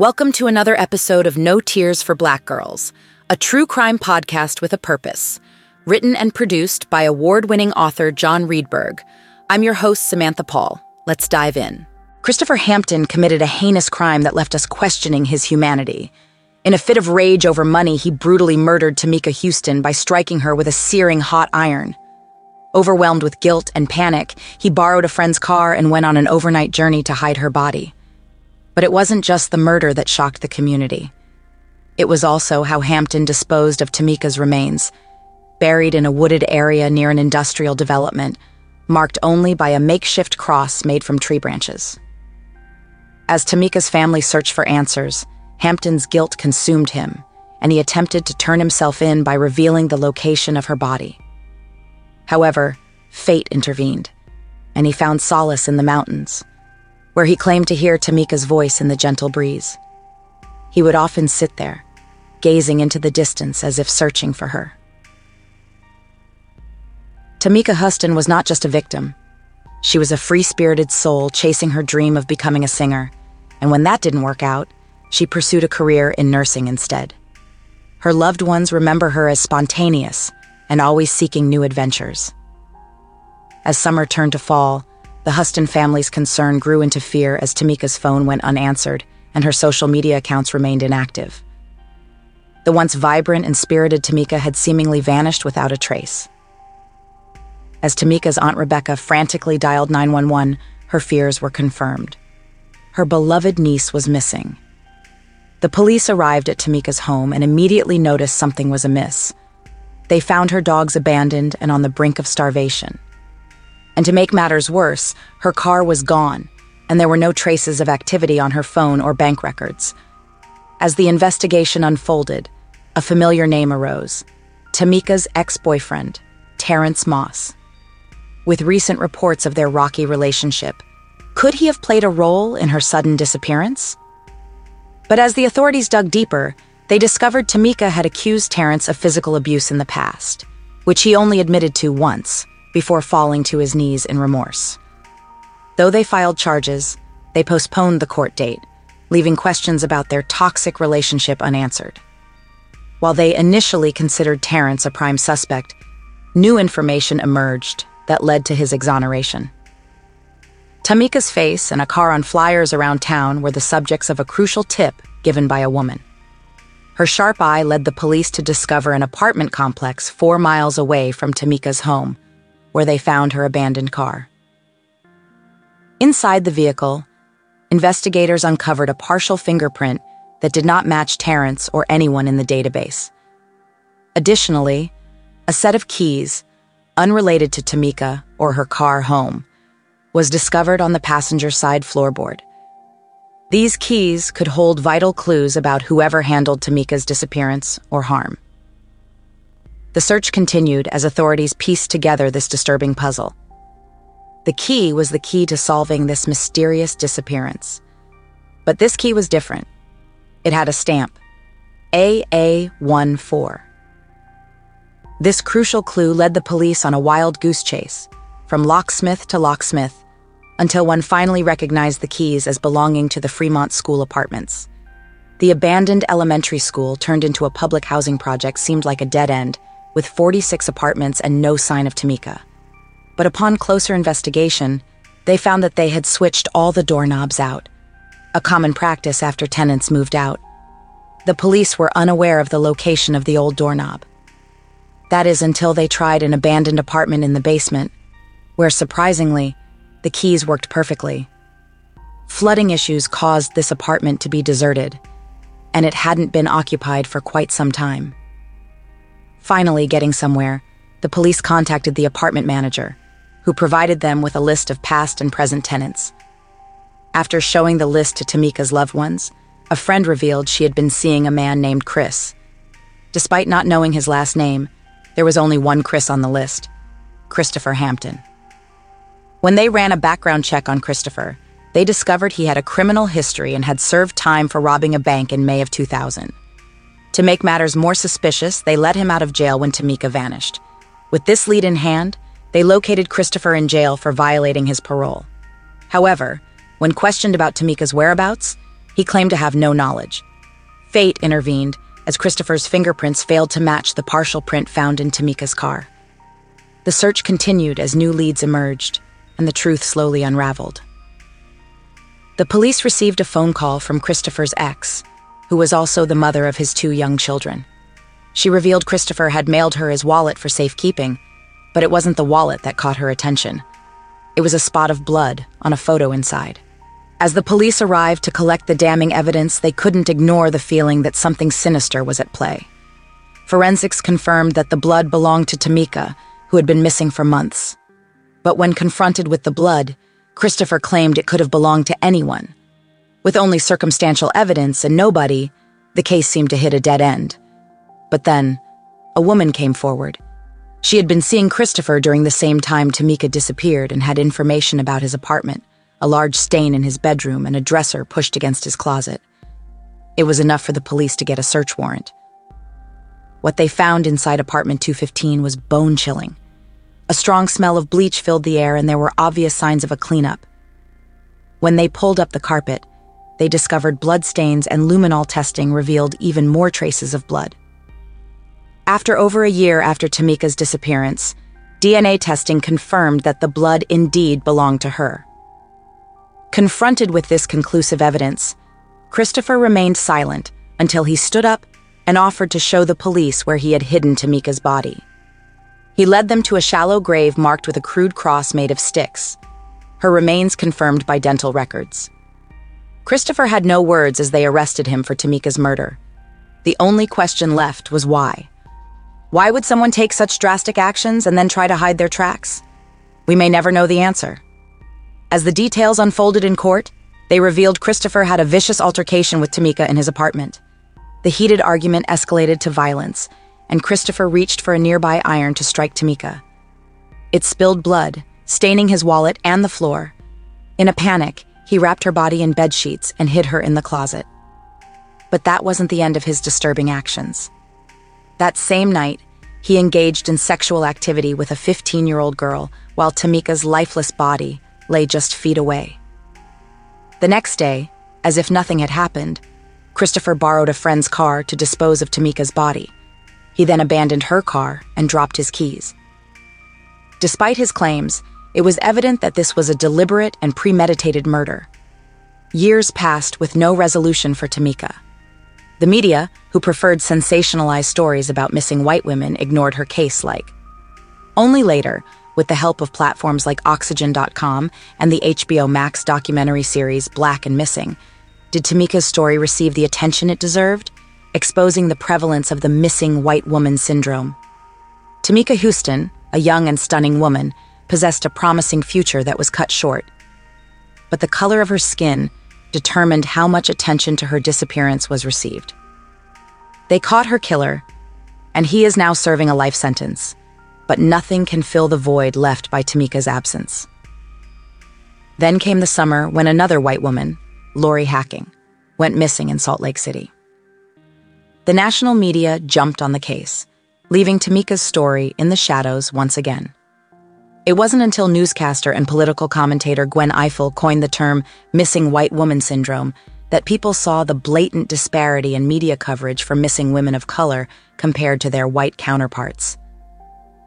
Welcome to another episode of No Tears for Black Girls, a true crime podcast with a purpose. Written and produced by award winning author John Reedberg. I'm your host, Samantha Paul. Let's dive in. Christopher Hampton committed a heinous crime that left us questioning his humanity. In a fit of rage over money, he brutally murdered Tamika Huston by striking her with a searing hot iron. Overwhelmed with guilt and panic, he borrowed a friend's car and went on an overnight journey to hide her body. But it wasn't just the murder that shocked the community. It was also how Hampton disposed of Tamika's remains, buried in a wooded area near an industrial development, marked only by a makeshift cross made from tree branches. As Tamika's family searched for answers, Hampton's guilt consumed him, and he attempted to turn himself in by revealing the location of her body. However, fate intervened, and he found solace in the mountains where he claimed to hear Tamika's voice in the gentle breeze. He would often sit there, gazing into the distance as if searching for her. Tamika Huston was not just a victim. She was a free spirited soul chasing her dream of becoming a singer, and when that didn't work out, she pursued a career in nursing instead. Her loved ones remember her as spontaneous and always seeking new adventures. As summer turned to fall, the Huston family's concern grew into fear as Tamika's phone went unanswered and her social media accounts remained inactive. The once vibrant and spirited Tamika had seemingly vanished without a trace. As Tamika's Aunt Rebecca frantically dialed 911, her fears were confirmed. Her beloved niece was missing. The police arrived at Tamika's home and immediately noticed something was amiss. They found her dogs abandoned and on the brink of starvation. And to make matters worse, her car was gone, and there were no traces of activity on her phone or bank records. As the investigation unfolded, a familiar name arose Tamika's ex boyfriend, Terrence Moss. With recent reports of their rocky relationship, could he have played a role in her sudden disappearance? But as the authorities dug deeper, they discovered Tamika had accused Terrence of physical abuse in the past, which he only admitted to once before falling to his knees in remorse. Though they filed charges, they postponed the court date, leaving questions about their toxic relationship unanswered. While they initially considered Terrence a prime suspect, new information emerged that led to his exoneration. Tamika's face and a car on flyers around town were the subjects of a crucial tip given by a woman. Her sharp eye led the police to discover an apartment complex four miles away from Tamika's home where they found her abandoned car. Inside the vehicle, investigators uncovered a partial fingerprint that did not match Terrence or anyone in the database. Additionally, a set of keys, unrelated to Tamika or her car home, was discovered on the passenger side floorboard. These keys could hold vital clues about whoever handled Tamika's disappearance or harm. The search continued as authorities pieced together this disturbing puzzle. The key was the key to solving this mysterious disappearance. But this key was different. It had a stamp AA14. This crucial clue led the police on a wild goose chase, from locksmith to locksmith, until one finally recognized the keys as belonging to the Fremont School apartments. The abandoned elementary school turned into a public housing project seemed like a dead end with 46 apartments and no sign of Tamika. But upon closer investigation, they found that they had switched all the doorknobs out, a common practice after tenants moved out. The police were unaware of the location of the old doorknob. That is until they tried an abandoned apartment in the basement, where surprisingly, the keys worked perfectly. Flooding issues caused this apartment to be deserted, and it hadn't been occupied for quite some time. Finally, getting somewhere, the police contacted the apartment manager, who provided them with a list of past and present tenants. After showing the list to Tamika's loved ones, a friend revealed she had been seeing a man named Chris. Despite not knowing his last name, there was only one Chris on the list Christopher Hampton. When they ran a background check on Christopher, they discovered he had a criminal history and had served time for robbing a bank in May of 2000. To make matters more suspicious, they let him out of jail when Tamika vanished. With this lead in hand, they located Christopher in jail for violating his parole. However, when questioned about Tamika's whereabouts, he claimed to have no knowledge. Fate intervened as Christopher's fingerprints failed to match the partial print found in Tamika's car. The search continued as new leads emerged, and the truth slowly unraveled. The police received a phone call from Christopher's ex, who was also the mother of his two young children. She revealed Christopher had mailed her his wallet for safekeeping, but it wasn't the wallet that caught her attention. It was a spot of blood on a photo inside. As the police arrived to collect the damning evidence, they couldn't ignore the feeling that something sinister was at play. Forensics confirmed that the blood belonged to Tamika, who had been missing for months. But when confronted with the blood, Christopher claimed it could have belonged to anyone. With only circumstantial evidence and nobody, the case seemed to hit a dead end. But then, a woman came forward. She had been seeing Christopher during the same time Tamika disappeared and had information about his apartment a large stain in his bedroom, and a dresser pushed against his closet. It was enough for the police to get a search warrant. What they found inside apartment 215 was bone chilling. A strong smell of bleach filled the air, and there were obvious signs of a cleanup. When they pulled up the carpet, they discovered bloodstains, and luminol testing revealed even more traces of blood. After over a year after Tamika's disappearance, DNA testing confirmed that the blood indeed belonged to her. Confronted with this conclusive evidence, Christopher remained silent until he stood up and offered to show the police where he had hidden Tamika's body. He led them to a shallow grave marked with a crude cross made of sticks, her remains confirmed by dental records. Christopher had no words as they arrested him for Tamika's murder. The only question left was why. Why would someone take such drastic actions and then try to hide their tracks? We may never know the answer. As the details unfolded in court, they revealed Christopher had a vicious altercation with Tamika in his apartment. The heated argument escalated to violence, and Christopher reached for a nearby iron to strike Tamika. It spilled blood, staining his wallet and the floor. In a panic, he wrapped her body in bed sheets and hid her in the closet. But that wasn't the end of his disturbing actions. That same night, he engaged in sexual activity with a 15 year old girl while Tamika's lifeless body lay just feet away. The next day, as if nothing had happened, Christopher borrowed a friend's car to dispose of Tamika's body. He then abandoned her car and dropped his keys. Despite his claims, it was evident that this was a deliberate and premeditated murder. Years passed with no resolution for Tamika. The media, who preferred sensationalized stories about missing white women, ignored her case like. Only later, with the help of platforms like Oxygen.com and the HBO Max documentary series Black and Missing, did Tamika's story receive the attention it deserved, exposing the prevalence of the missing white woman syndrome. Tamika Huston, a young and stunning woman, possessed a promising future that was cut short. But the color of her skin determined how much attention to her disappearance was received. They caught her killer, and he is now serving a life sentence but nothing can fill the void left by Tamika's absence. Then came the summer when another white woman, Lori Hacking, went missing in Salt Lake City. The national media jumped on the case, leaving Tamika's story in the shadows once again. It wasn't until newscaster and political commentator Gwen Ifill coined the term missing white woman syndrome that people saw the blatant disparity in media coverage for missing women of color compared to their white counterparts.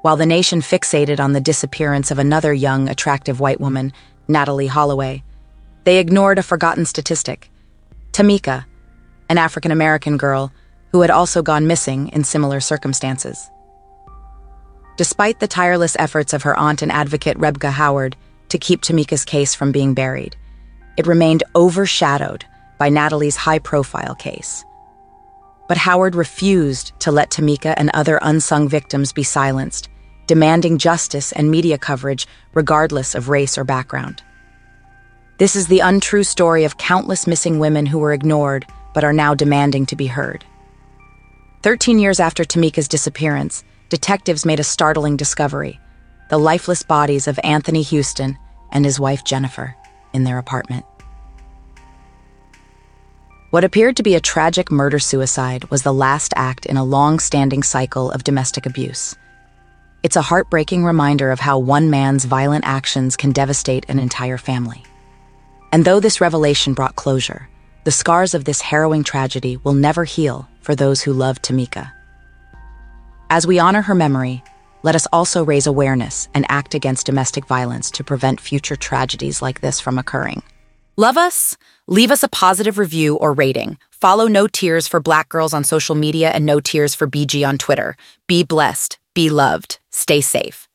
While the nation fixated on the disappearance of another young, attractive white woman, Natalee Holloway, they ignored a forgotten statistic Tamika, an African American girl who had also gone missing in similar circumstances. Despite the tireless efforts of her aunt and advocate Rebecca Howard to keep Tamika's case from being buried, it remained overshadowed by Natalee's high profile case. But Howard refused to let Tamika and other unsung victims be silenced demanding justice and media coverage regardless of race or background. This is the untrue story of countless missing women who were ignored but are now demanding to be heard. Thirteen years after Tamika's disappearance, detectives made a startling discovery the lifeless bodies of Anthony Huston and his wife Jennifer in their apartment. What appeared to be a tragic murder suicide was the last act in a long standing cycle of domestic abuse. It's a heartbreaking reminder of how one man's violent actions can devastate an entire family. And though this revelation brought closure, the scars of this harrowing tragedy will never heal for those who love Tamika. As we honor her memory, let us also raise awareness and act against domestic violence to prevent future tragedies like this from occurring. Love us? Leave us a positive review or rating. Follow No Tears for Black Girls on social media and No Tears for BG on Twitter. Be blessed, be loved, stay safe.